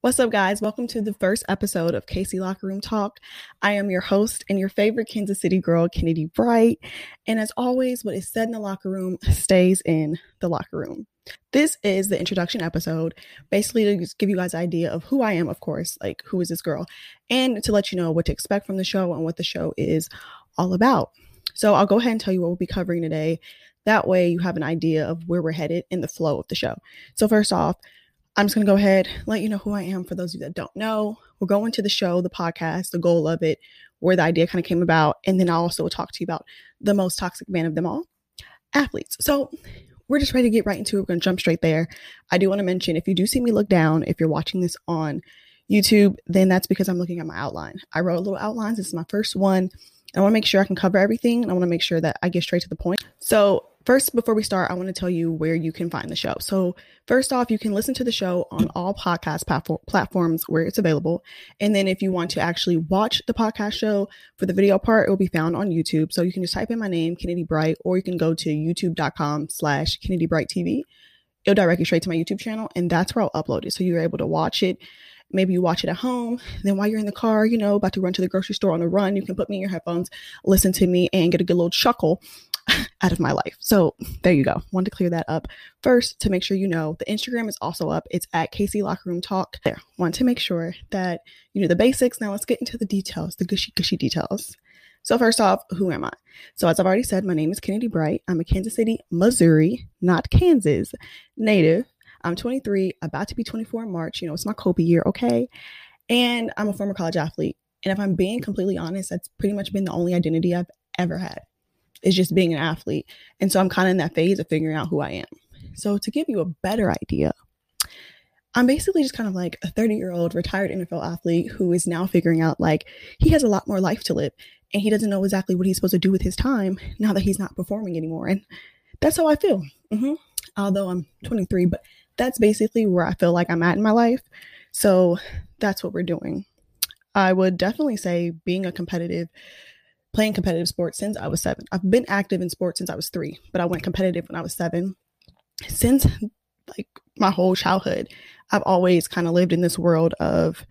What's up, guys? Welcome to the first episode of Casey Locker Room Talk. I am your host and your favorite Kansas City girl, Kennedy Bright. And as always, what is said in the locker room stays in the locker room. This is the introduction episode, basically to give you guys an idea of who I am, of course, like who is this girl, and to let you know what to expect from the show and what the show is all about. So I'll go ahead and tell you what we'll be covering today. That way, you have an idea of where we're headed in the flow of the show. So, first off, I'm just going to go ahead, let you know who I am for those of you that don't know. We'll go into the show, the podcast, the goal of it, where the idea kind of came about. And then I'll also talk to you about the most toxic man of them all athletes. So we're just ready to get right into it. We're going to jump straight there. I do want to mention if you do see me look down, if you're watching this on YouTube, then that's because I'm looking at my outline. I wrote a little outlines. This is my first one. I want to make sure I can cover everything and I want to make sure that I get straight to the point. So, first, before we start, I want to tell you where you can find the show. So, first off, you can listen to the show on all podcast platforms where it's available. And then, if you want to actually watch the podcast show for the video part, it will be found on YouTube. So, you can just type in my name, Kennedy Bright, or you can go to youtube.com slash Kennedy Bright TV. It'll direct you straight to my YouTube channel, and that's where I'll upload it. So, you're able to watch it Maybe you watch it at home. Then while you're in the car, you know, about to run to the grocery store on the run, you can put me in your headphones, listen to me, and get a good little chuckle out of my life. So there you go. Want to clear that up first to make sure you know the Instagram is also up. It's at Casey Locker Room Talk. There. Want to make sure that you know the basics. Now let's get into the details, the gushy gushy details. So first off, who am I? So as I've already said, my name is Kennedy Bright. I'm a Kansas City, Missouri, not Kansas, native. I'm 23, about to be 24 in March. You know, it's my Kobe year, okay? And I'm a former college athlete. And if I'm being completely honest, that's pretty much been the only identity I've ever had. Is just being an athlete. And so I'm kind of in that phase of figuring out who I am. So to give you a better idea, I'm basically just kind of like a 30 year old retired NFL athlete who is now figuring out like he has a lot more life to live and he doesn't know exactly what he's supposed to do with his time now that he's not performing anymore. And that's how I feel. Mm-hmm. Although I'm 23, but that's basically where I feel like I'm at in my life. So that's what we're doing. I would definitely say being a competitive, playing competitive sports since I was seven. I've been active in sports since I was three, but I went competitive when I was seven. Since like my whole childhood, I've always kind of lived in this world of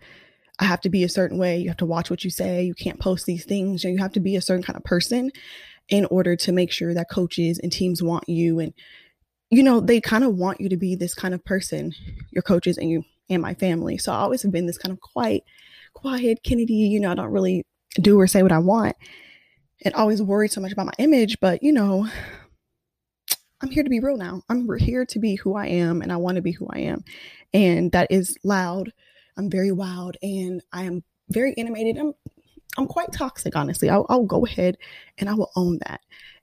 I have to be a certain way. You have to watch what you say. You can't post these things. You have to be a certain kind of person in order to make sure that coaches and teams want you and you know, they kind of want you to be this kind of person, your coaches and you and my family. So I always have been this kind of quiet, quiet Kennedy, you know, I don't really do or say what I want and always worried so much about my image. But, you know, I'm here to be real now. I'm here to be who I am and I want to be who I am. And that is loud. I'm very wild and I am very animated. I'm I'm quite toxic, honestly. I'll, I'll go ahead and I will own that.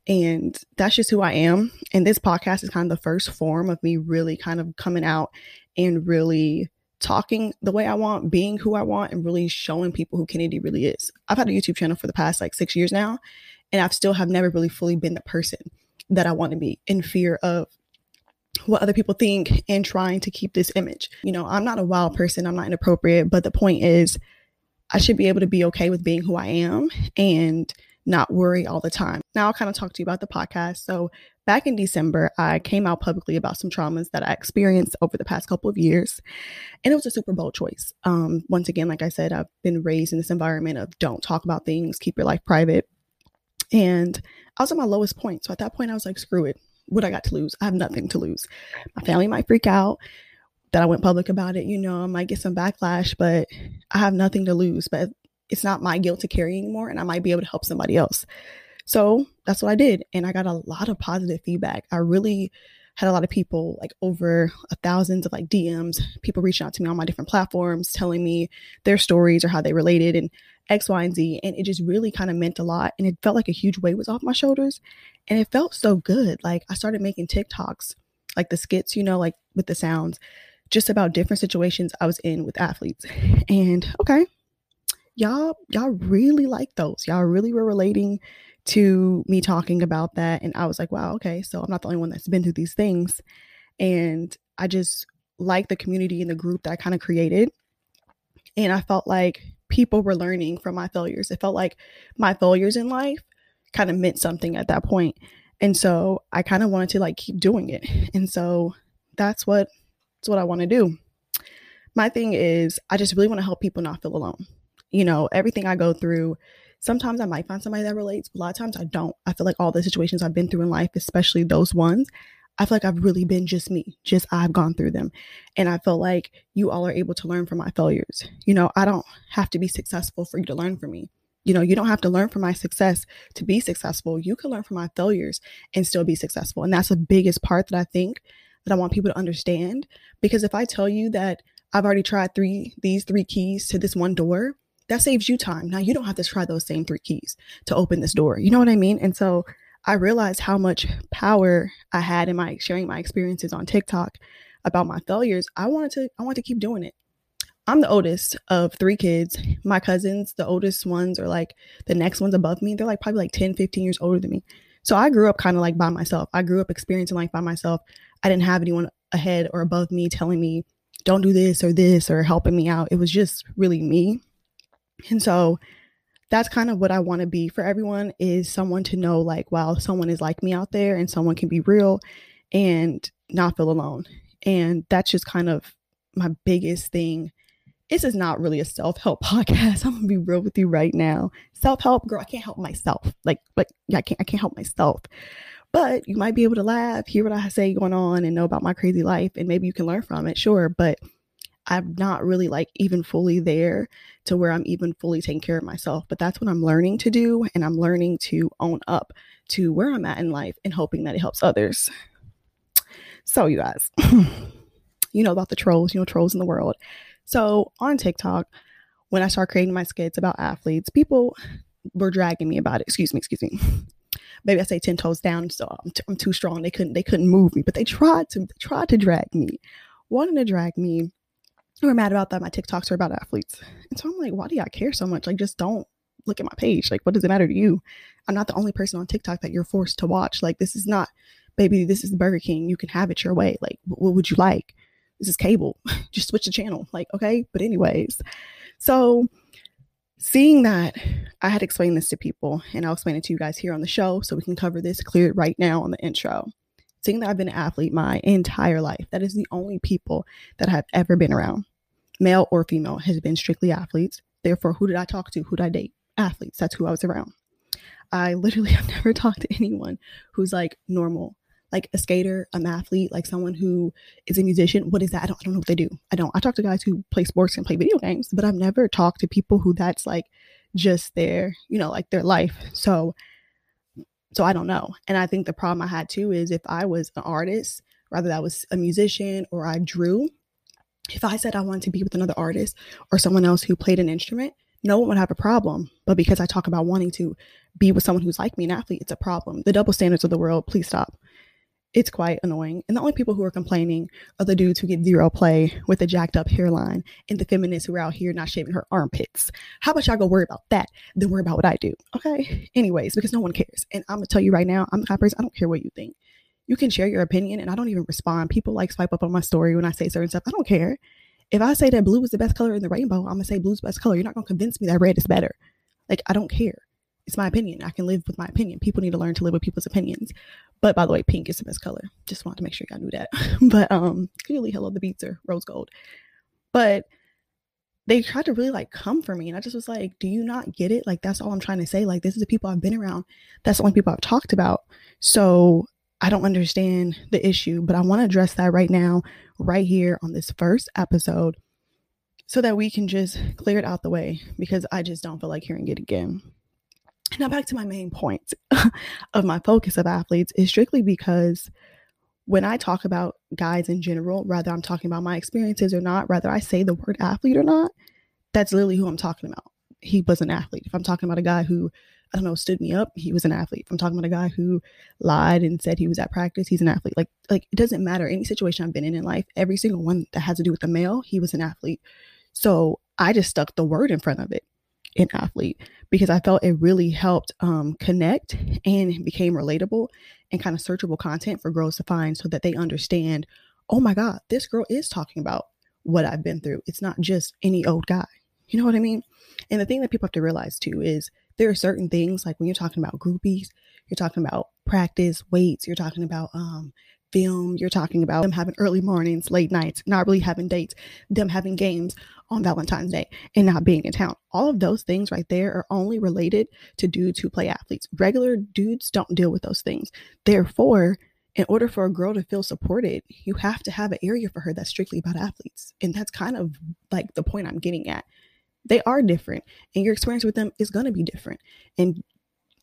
And that's just who I am. And this podcast is kind of the first form of me really kind of coming out and really talking the way I want, being who I want, and really showing people who Kennedy really is. I've had a YouTube channel for the past like six years now, and I've still have never really fully been the person that I want to be in fear of what other people think and trying to keep this image. You know, I'm not a wild person, I'm not inappropriate, but the point is, I should be able to be okay with being who I am and not worry all the time. Now I'll kind of talk to you about the podcast. So back in December, I came out publicly about some traumas that I experienced over the past couple of years. And it was a super bold choice. Um, once again, like I said, I've been raised in this environment of don't talk about things, keep your life private. And I was at my lowest point. So at that point, I was like, screw it. What I got to lose? I have nothing to lose. My family might freak out that I went public about it. You know, I might get some backlash, but I have nothing to lose. But it's not my guilt to carry anymore and I might be able to help somebody else. So that's what I did. And I got a lot of positive feedback. I really had a lot of people, like over a thousands of like DMs, people reaching out to me on my different platforms, telling me their stories or how they related and X, Y, and Z. And it just really kind of meant a lot. And it felt like a huge weight was off my shoulders. And it felt so good. Like I started making TikToks, like the skits, you know, like with the sounds, just about different situations I was in with athletes. And okay, y'all y'all really like those. Y'all really were relating to me talking about that and I was like, wow, okay, so I'm not the only one that's been through these things. And I just like the community and the group that I kind of created. And I felt like people were learning from my failures. It felt like my failures in life kind of meant something at that point. And so I kind of wanted to like keep doing it. And so that's what that's what I want to do. my thing is, I just really want to help people not feel alone. You know, everything I go through, sometimes I might find somebody that relates, a lot of times I don't. I feel like all the situations I've been through in life, especially those ones, I feel like I've really been just me, just I've gone through them. And I feel like you all are able to learn from my failures. You know, I don't have to be successful for you to learn from me. You know, you don't have to learn from my success to be successful. You can learn from my failures and still be successful. And that's the biggest part that I think that I want people to understand. Because if I tell you that I've already tried three, these three keys to this one door, that saves you time. Now you don't have to try those same three keys to open this door. You know what I mean? And so I realized how much power I had in my sharing my experiences on TikTok about my failures. I wanted to I wanted to keep doing it. I'm the oldest of three kids. My cousins, the oldest ones are like the next ones above me. They're like probably like 10, 15 years older than me. So I grew up kind of like by myself. I grew up experiencing life by myself. I didn't have anyone ahead or above me telling me, don't do this or this or helping me out. It was just really me. And so that's kind of what I want to be for everyone is someone to know like wow someone is like me out there and someone can be real and not feel alone. And that's just kind of my biggest thing. This is not really a self-help podcast. I'm gonna be real with you right now. Self-help, girl, I can't help myself. Like, like yeah, I can't I can't help myself. But you might be able to laugh, hear what I say going on, and know about my crazy life, and maybe you can learn from it, sure. But I'm not really like even fully there to where I'm even fully taking care of myself. But that's what I'm learning to do. And I'm learning to own up to where I'm at in life and hoping that it helps others. So, you guys, you know about the trolls, you know, trolls in the world. So, on TikTok, when I started creating my skits about athletes, people were dragging me about it. Excuse me, excuse me. Maybe I say 10 toes down, so I'm, t- I'm too strong. They couldn't, they couldn't move me, but they tried to, they tried to drag me, wanting to drag me who are mad about that. My TikToks are about athletes. And so I'm like, why do y'all care so much? Like, just don't look at my page. Like, what does it matter to you? I'm not the only person on TikTok that you're forced to watch. Like, this is not, baby, this is Burger King. You can have it your way. Like, what would you like? This is cable. just switch the channel. Like, okay. But, anyways, so seeing that, I had explained this to people and I'll explain it to you guys here on the show so we can cover this clear right now on the intro seeing that I've been an athlete my entire life, that is the only people that I've ever been around, male or female, has been strictly athletes. Therefore, who did I talk to? Who did I date? Athletes. That's who I was around. I literally have never talked to anyone who's like normal, like a skater, an athlete, like someone who is a musician. What is that? I don't, I don't know what they do. I don't. I talk to guys who play sports and play video games, but I've never talked to people who that's like just their, you know, like their life. So so I don't know. And I think the problem I had too is if I was an artist, whether that was a musician or I drew, if I said I wanted to be with another artist or someone else who played an instrument, no one would have a problem. But because I talk about wanting to be with someone who's like me, an athlete, it's a problem. The double standards of the world, please stop it's quite annoying. And the only people who are complaining are the dudes who get zero play with a jacked up hairline and the feminists who are out here not shaving her armpits. How about y'all go worry about that Then worry about what I do? Okay. Anyways, because no one cares. And I'm gonna tell you right now, I'm the kind of person I don't care what you think. You can share your opinion and I don't even respond. People like swipe up on my story when I say certain stuff. I don't care. If I say that blue is the best color in the rainbow, I'm gonna say blue's best color. You're not gonna convince me that red is better. Like I don't care it's my opinion. I can live with my opinion. People need to learn to live with people's opinions. But by the way, pink is the best color. Just wanted to make sure y'all knew that. but um clearly hello the beats are rose gold. But they tried to really like come for me and I just was like, do you not get it? Like that's all I'm trying to say. Like this is the people I've been around. That's the only people I've talked about. So I don't understand the issue, but I want to address that right now, right here on this first episode, so that we can just clear it out the way because I just don't feel like hearing it again. Now, back to my main point of my focus of athletes is strictly because when I talk about guys in general, whether I'm talking about my experiences or not, whether I say the word athlete or not, that's literally who I'm talking about. He was an athlete. If I'm talking about a guy who, I don't know, stood me up, he was an athlete. If I'm talking about a guy who lied and said he was at practice, he's an athlete. Like, like it doesn't matter any situation I've been in in life. Every single one that has to do with the male, he was an athlete. So I just stuck the word in front of it an athlete because I felt it really helped um, connect and became relatable and kind of searchable content for girls to find so that they understand, oh my God, this girl is talking about what I've been through. It's not just any old guy. You know what I mean? And the thing that people have to realize too is there are certain things like when you're talking about groupies, you're talking about practice, weights, you're talking about um, film, you're talking about them having early mornings, late nights, not really having dates, them having games on Valentine's Day and not being in town. All of those things right there are only related to dudes who play athletes. Regular dudes don't deal with those things. Therefore, in order for a girl to feel supported, you have to have an area for her that's strictly about athletes. And that's kind of like the point I'm getting at. They are different, and your experience with them is going to be different. And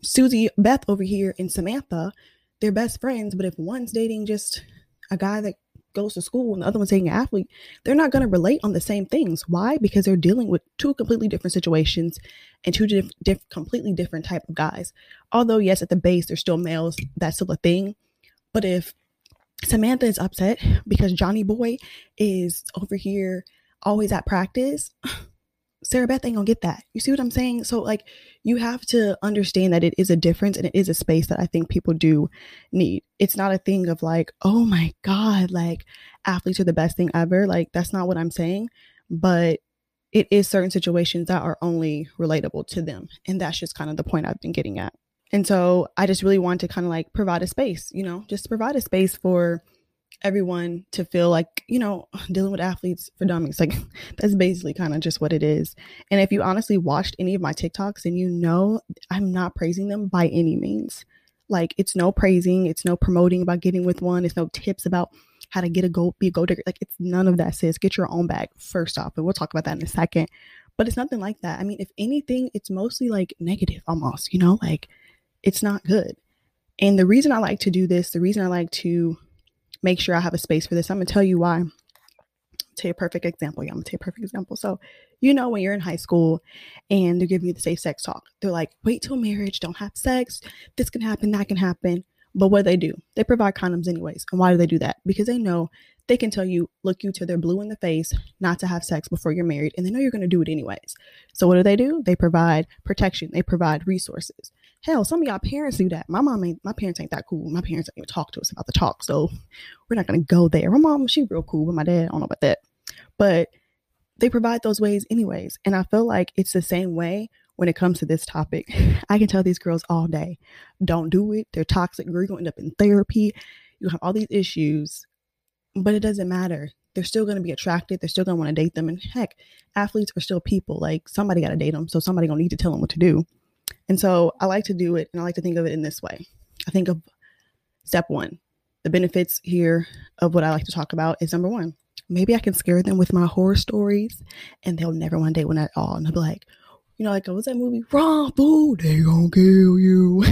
Susie, Beth over here, and Samantha, they're best friends. But if one's dating just a guy that goes to school and the other one's dating an athlete, they're not going to relate on the same things. Why? Because they're dealing with two completely different situations and two diff- diff- completely different type of guys. Although, yes, at the base, they're still males. That's still a thing but if Samantha is upset because Johnny Boy is over here always at practice, Sarah Beth ain't gonna get that. You see what I'm saying? So, like, you have to understand that it is a difference and it is a space that I think people do need. It's not a thing of like, oh my God, like athletes are the best thing ever. Like, that's not what I'm saying. But it is certain situations that are only relatable to them. And that's just kind of the point I've been getting at. And so I just really want to kind of like provide a space, you know, just provide a space for everyone to feel like, you know, dealing with athletes for dummies. Like that's basically kind of just what it is. And if you honestly watched any of my TikToks and you know I'm not praising them by any means. Like it's no praising, it's no promoting about getting with one, it's no tips about how to get a go be a go digger. Like it's none of that sis. Get your own bag first off. And we'll talk about that in a second. But it's nothing like that. I mean, if anything, it's mostly like negative almost, you know, like it's not good. And the reason I like to do this, the reason I like to make sure I have a space for this, I'm gonna tell you why. you a perfect example. Yeah, I'm gonna you a perfect example. So, you know, when you're in high school and they're giving you the safe sex talk, they're like, wait till marriage, don't have sex, this can happen, that can happen. But what do they do? They provide condoms anyways. And why do they do that? Because they know they can tell you, look you till they're blue in the face, not to have sex before you're married, and they know you're going to do it anyways. So what do they do? They provide protection. They provide resources. Hell, some of y'all parents do that. My mom ain't. My parents ain't that cool. My parents don't even talk to us about the talk, so we're not going to go there. My mom, she real cool, but my dad, I don't know about that. But they provide those ways anyways, and I feel like it's the same way when it comes to this topic. I can tell these girls all day, don't do it. They're toxic. You're going to end up in therapy. You have all these issues but it doesn't matter. They're still going to be attracted. They're still going to want to date them. And heck, athletes are still people. Like somebody got to date them. So somebody going to need to tell them what to do. And so I like to do it and I like to think of it in this way. I think of step one. The benefits here of what I like to talk about is number one, maybe I can scare them with my horror stories and they'll never want to date one at all. And they'll be like, you know, like, oh, what's that movie? Raw, boo, they gonna kill you.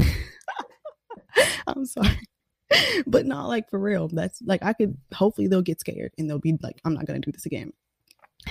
I'm sorry. but not like for real. That's like I could hopefully they'll get scared and they'll be like, I'm not gonna do this again.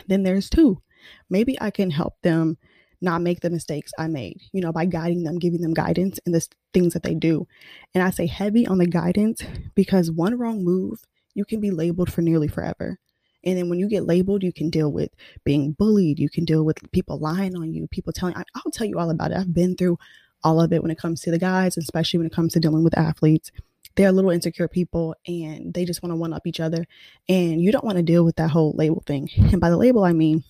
Then there's two. Maybe I can help them not make the mistakes I made, you know, by guiding them, giving them guidance in the things that they do. And I say heavy on the guidance because one wrong move, you can be labeled for nearly forever. And then when you get labeled, you can deal with being bullied. You can deal with people lying on you, people telling, I, I'll tell you all about it. I've been through all of it when it comes to the guys, especially when it comes to dealing with athletes they're little insecure people and they just want to one up each other. And you don't want to deal with that whole label thing. And by the label, I mean,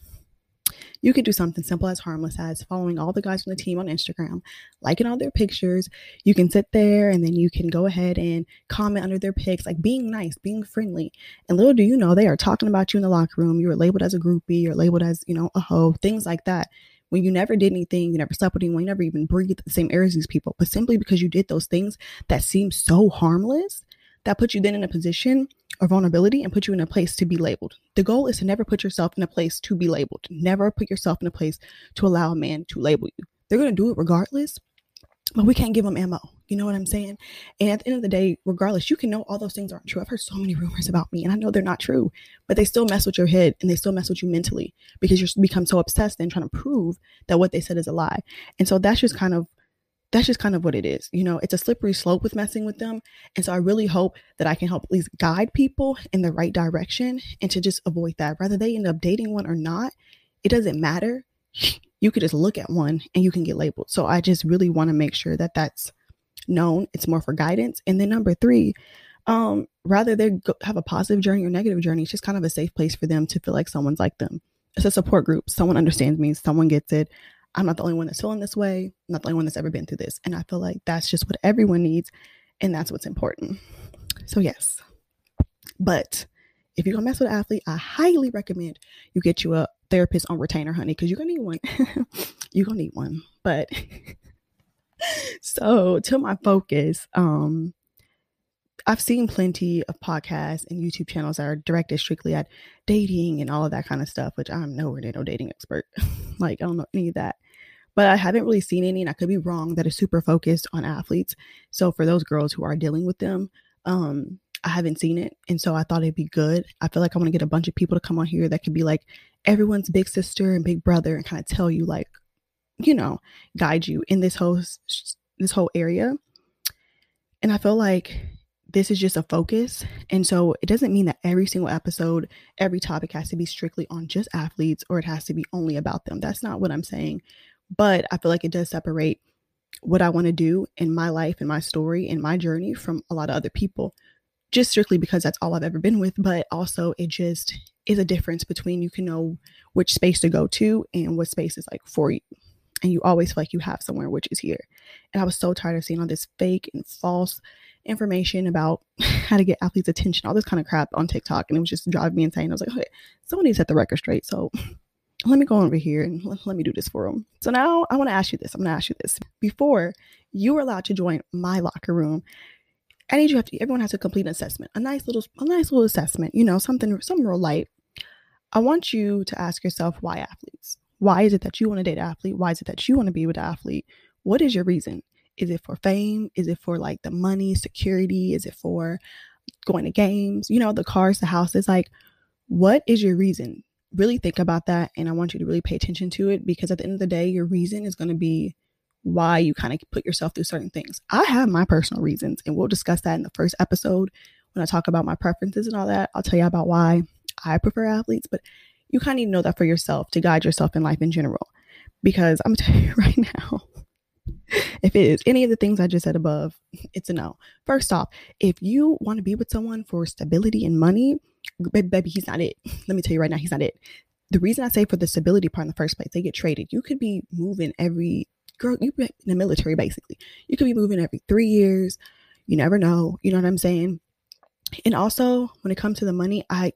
you could do something simple as harmless as following all the guys from the team on Instagram, liking all their pictures. You can sit there and then you can go ahead and comment under their pics, like being nice, being friendly. And little do you know, they are talking about you in the locker room. You were labeled as a groupie, you're labeled as, you know, a hoe, things like that when you never did anything, you never slept with anyone, you never even breathed the same air as these people, but simply because you did those things that seem so harmless, that put you then in a position of vulnerability and put you in a place to be labeled. The goal is to never put yourself in a place to be labeled. Never put yourself in a place to allow a man to label you. They're going to do it regardless, but we can't give them ammo. You know what I'm saying? And at the end of the day, regardless, you can know all those things aren't true. I've heard so many rumors about me and I know they're not true, but they still mess with your head and they still mess with you mentally because you're become so obsessed and trying to prove that what they said is a lie. And so that's just kind of that's just kind of what it is. You know, it's a slippery slope with messing with them. And so I really hope that I can help at least guide people in the right direction and to just avoid that. Whether they end up dating one or not, it doesn't matter. You could just look at one and you can get labeled. So I just really want to make sure that that's known. It's more for guidance. And then number three, um, rather they go, have a positive journey or negative journey, it's just kind of a safe place for them to feel like someone's like them. It's a support group. Someone understands me. Someone gets it. I'm not the only one that's feeling this way. I'm not the only one that's ever been through this. And I feel like that's just what everyone needs. And that's what's important. So, yes, But if you're gonna mess with an athlete, I highly recommend you get you a therapist on retainer, honey, because you're gonna need one. you're gonna need one. But so to my focus, um, I've seen plenty of podcasts and YouTube channels that are directed strictly at dating and all of that kind of stuff, which I'm nowhere near no dating expert. like I don't know any of that. But I haven't really seen any, and I could be wrong, that is super focused on athletes. So for those girls who are dealing with them, um, I haven't seen it. And so I thought it'd be good. I feel like I want to get a bunch of people to come on here that could be like everyone's big sister and big brother and kind of tell you like, you know, guide you in this whole this whole area. And I feel like this is just a focus. And so it doesn't mean that every single episode, every topic has to be strictly on just athletes or it has to be only about them. That's not what I'm saying. But I feel like it does separate what I want to do in my life and my story and my journey from a lot of other people, just strictly because that's all I've ever been with. But also, it just is a difference between you can know which space to go to and what space is like for you. And you always feel like you have somewhere which is here. And i was so tired of seeing all this fake and false information about how to get athletes attention all this kind of crap on tiktok and it was just driving me insane. I was like okay someone needs to set the record straight so let me go over here and let, let me do this for them so now i want to ask you this i'm going to ask you this. Before you were allowed to join my locker room I need you have to everyone has to complete an assessment, a nice little a nice little assessment, you know, something something real light. I want you to ask yourself why athletes? Why is it that you want to date an athlete? Why is it that you want to be with an athlete? What is your reason? Is it for fame? Is it for like the money, security? Is it for going to games? You know, the cars, the houses. Like, what is your reason? Really think about that. And I want you to really pay attention to it because at the end of the day, your reason is going to be why you kind of put yourself through certain things. I have my personal reasons, and we'll discuss that in the first episode when I talk about my preferences and all that. I'll tell you about why I prefer athletes, but you kind of need to know that for yourself to guide yourself in life in general. Because I'm gonna tell you right now, if it is any of the things I just said above, it's a no. First off, if you want to be with someone for stability and money, baby, he's not it. Let me tell you right now, he's not it. The reason I say for the stability part in the first place, they get traded. You could be moving every girl, you in the military basically. You could be moving every three years. You never know. You know what I'm saying? And also, when it comes to the money, I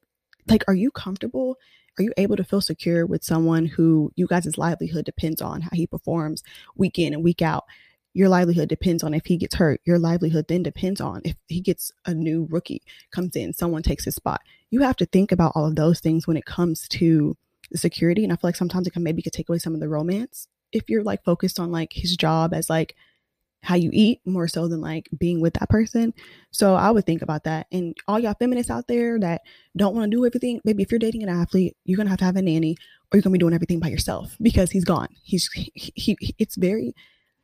like, are you comfortable are you able to feel secure with someone who you guys' livelihood depends on how he performs week in and week out? Your livelihood depends on if he gets hurt. Your livelihood then depends on if he gets a new rookie comes in, someone takes his spot. You have to think about all of those things when it comes to the security. And I feel like sometimes it can maybe could take away some of the romance if you're like focused on like his job as like how you eat more so than like being with that person. So I would think about that. And all y'all feminists out there that don't want to do everything, maybe if you're dating an athlete, you're gonna have to have a nanny, or you're gonna be doing everything by yourself because he's gone. He's he, he, it's very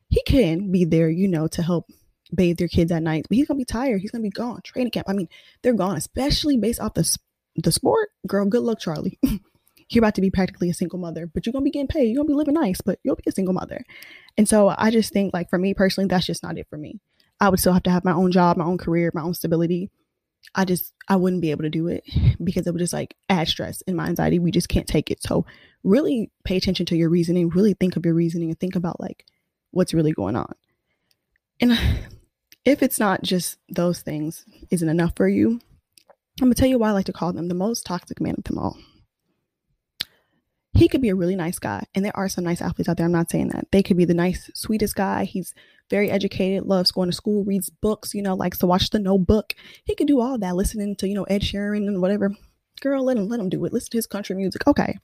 he can be there, you know, to help bathe your kids at night, but he's gonna be tired. He's gonna be gone. Training camp. I mean, they're gone, especially based off the the sport. Girl, good luck, Charlie. you're about to be practically a single mother, but you're gonna be getting paid. You're gonna be living nice, but you'll be a single mother. And so I just think like for me personally, that's just not it for me. I would still have to have my own job, my own career, my own stability. I just I wouldn't be able to do it because it would just like add stress and my anxiety. We just can't take it. So really pay attention to your reasoning, really think of your reasoning and think about like what's really going on. And if it's not just those things isn't enough for you, I'm gonna tell you why I like to call them the most toxic man of them all he could be a really nice guy. And there are some nice athletes out there. I'm not saying that. They could be the nice, sweetest guy. He's very educated, loves going to school, reads books, you know, likes to watch the notebook. He could do all that, listening to, you know, Ed Sheeran and whatever. Girl, let him let him do it. Listen to his country music. Okay.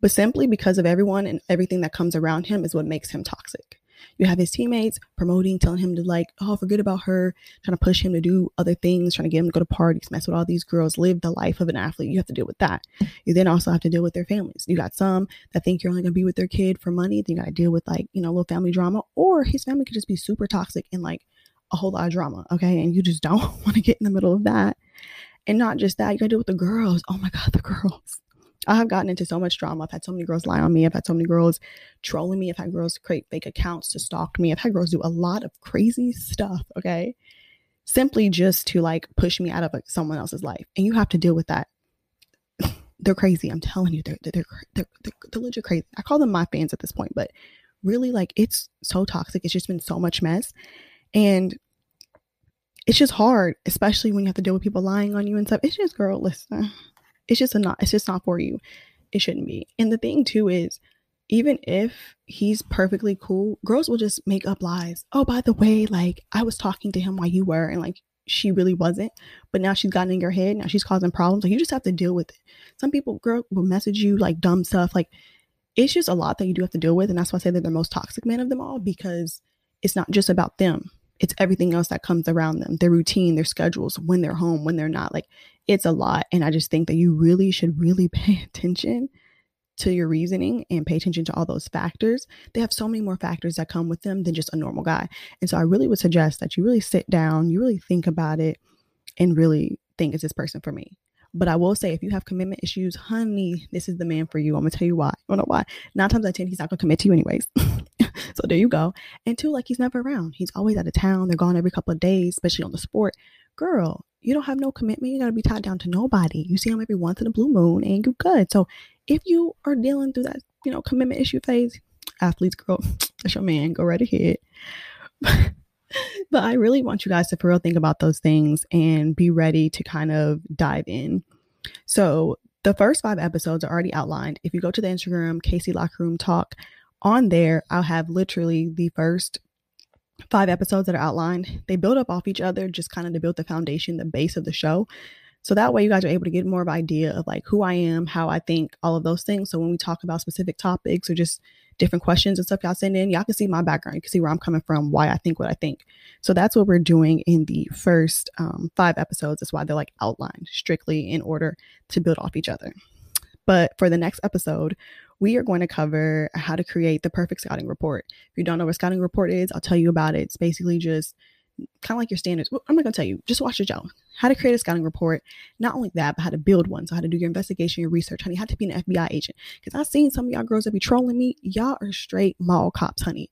But simply because of everyone and everything that comes around him is what makes him toxic. You have his teammates promoting, telling him to like, oh, forget about her, trying to push him to do other things, trying to get him to go to parties, mess with all these girls, live the life of an athlete. You have to deal with that. You then also have to deal with their families. You got some that think you're only gonna be with their kid for money. Then you gotta deal with like, you know, little family drama, or his family could just be super toxic and like a whole lot of drama. Okay. And you just don't want to get in the middle of that. And not just that, you gotta deal with the girls. Oh my God, the girls. I have gotten into so much drama. I've had so many girls lie on me. I've had so many girls trolling me. I've had girls create fake accounts to stalk me. I've had girls do a lot of crazy stuff, okay? Simply just to like push me out of someone else's life. And you have to deal with that. they're crazy. I'm telling you, they're, they're, they're, they're, they're legit crazy. I call them my fans at this point, but really, like, it's so toxic. It's just been so much mess. And it's just hard, especially when you have to deal with people lying on you and stuff. It's just, girl, listen, it's just a not, it's just not for you. It shouldn't be. And the thing too is, even if he's perfectly cool, girls will just make up lies. Oh, by the way, like I was talking to him while you were, and like she really wasn't. But now she's gotten in your head. Now she's causing problems. Like you just have to deal with it. Some people, girl, will message you like dumb stuff. Like it's just a lot that you do have to deal with. And that's why I say they're the most toxic man of them all because it's not just about them. It's everything else that comes around them, their routine, their schedules, when they're home, when they're not. Like it's a lot. And I just think that you really should really pay attention to your reasoning and pay attention to all those factors. They have so many more factors that come with them than just a normal guy. And so I really would suggest that you really sit down, you really think about it, and really think, is this person for me? But I will say, if you have commitment issues, honey, this is the man for you. I'm gonna tell you why. I don't know why. Nine times out of ten, he's not gonna commit to you anyways. so there you go. And two, like he's never around. He's always out of town. They're gone every couple of days, especially on the sport. Girl, you don't have no commitment. You gotta be tied down to nobody. You see him every once in a blue moon, and you're good. So if you are dealing through that, you know, commitment issue phase, athletes, girl, that's your man. Go right ahead. but I really want you guys to for real think about those things and be ready to kind of dive in. So the first five episodes are already outlined. If you go to the Instagram, Casey Locker Room Talk, on there, I'll have literally the first five episodes that are outlined. They build up off each other, just kind of to build the foundation, the base of the show. So that way you guys are able to get more of an idea of like who I am, how I think, all of those things. So when we talk about specific topics or just different questions and stuff y'all send in, y'all can see my background. You can see where I'm coming from, why I think what I think. So that's what we're doing in the first um, five episodes. That's why they're like outlined strictly in order to build off each other. But for the next episode, we are going to cover how to create the perfect scouting report. If you don't know what scouting report is, I'll tell you about it. It's basically just kind of like your standards. Well, I'm not gonna tell you. Just watch the show. How to create a scouting report. Not only that, but how to build one. So how to do your investigation, your research, honey. How to be an FBI agent. Because I've seen some of y'all girls that be trolling me. Y'all are straight mall cops, honey.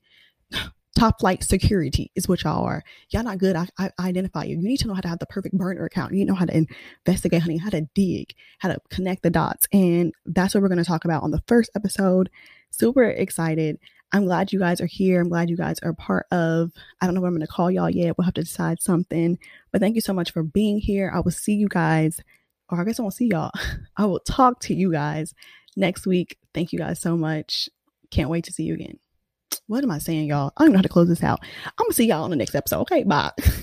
Top flight security is what y'all are. Y'all not good. I, I, identify you. You need to know how to have the perfect burner account. You know how to investigate, honey. How to dig. How to connect the dots. And that's what we're gonna talk about on the first episode. Super excited. I'm glad you guys are here. I'm glad you guys are part of. I don't know what I'm going to call y'all yet. We'll have to decide something. But thank you so much for being here. I will see you guys, or I guess I won't see y'all. I will talk to you guys next week. Thank you guys so much. Can't wait to see you again. What am I saying, y'all? I don't know how to close this out. I'm to see y'all on the next episode. Okay, bye.